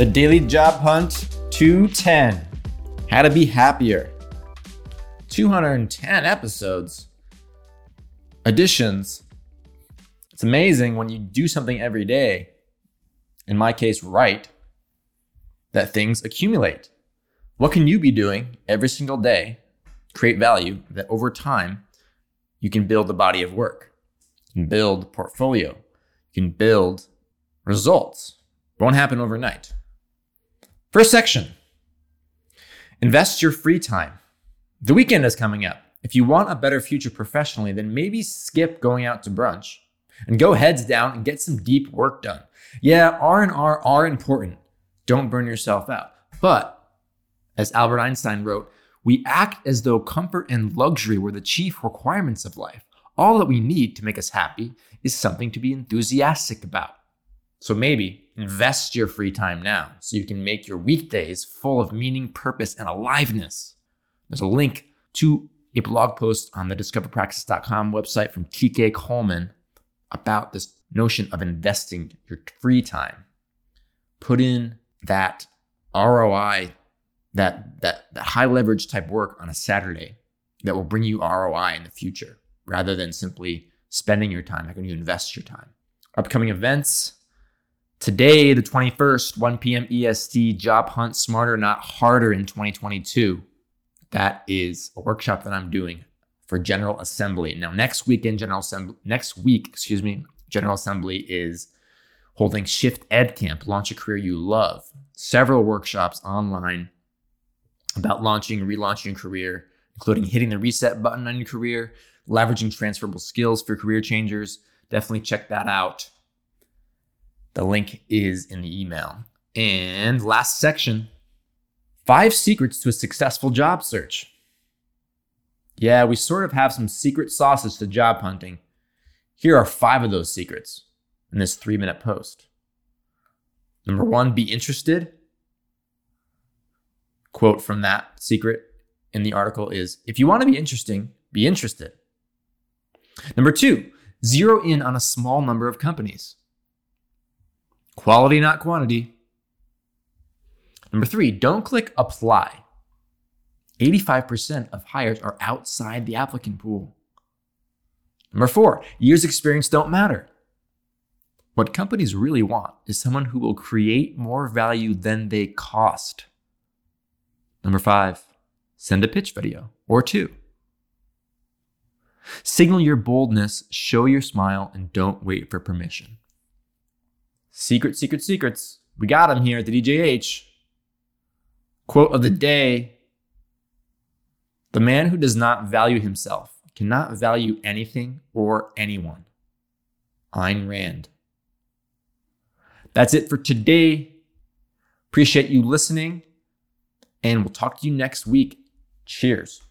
The Daily Job Hunt 210 How to Be Happier. 210 episodes, additions. It's amazing when you do something every day, in my case, right, that things accumulate. What can you be doing every single day, create value that over time you can build a body of work, you can build portfolio, you can build results. It won't happen overnight. First section invest your free time. The weekend is coming up. If you want a better future professionally, then maybe skip going out to brunch and go heads down and get some deep work done. Yeah, R&R are important. Don't burn yourself out. But as Albert Einstein wrote, we act as though comfort and luxury were the chief requirements of life. All that we need to make us happy is something to be enthusiastic about. So maybe invest your free time now so you can make your weekdays full of meaning, purpose, and aliveness. There's a link to a blog post on the discoverpraxis.com website from TK Coleman about this notion of investing your free time. Put in that ROI, that, that, that high leverage type work on a Saturday that will bring you ROI in the future rather than simply spending your time. How can you invest your time? Upcoming events, Today, the 21st, 1 p.m. EST, Job Hunt Smarter, Not Harder in 2022. That is a workshop that I'm doing for General Assembly. Now, next weekend, General Assembly, next week, excuse me, General Assembly is holding Shift Ed Camp, Launch a Career You Love. Several workshops online about launching, relaunching your career, including hitting the reset button on your career, leveraging transferable skills for career changers. Definitely check that out. The link is in the email. And last section five secrets to a successful job search. Yeah, we sort of have some secret sauces to job hunting. Here are five of those secrets in this three minute post. Number one, be interested. Quote from that secret in the article is If you want to be interesting, be interested. Number two, zero in on a small number of companies. Quality, not quantity. Number three, don't click apply. 85% of hires are outside the applicant pool. Number four, years experience don't matter. What companies really want is someone who will create more value than they cost. Number five, send a pitch video or two. Signal your boldness, show your smile, and don't wait for permission. Secret, secret, secrets. We got them here at the DJH. Quote of the day The man who does not value himself cannot value anything or anyone. Ayn Rand. That's it for today. Appreciate you listening, and we'll talk to you next week. Cheers.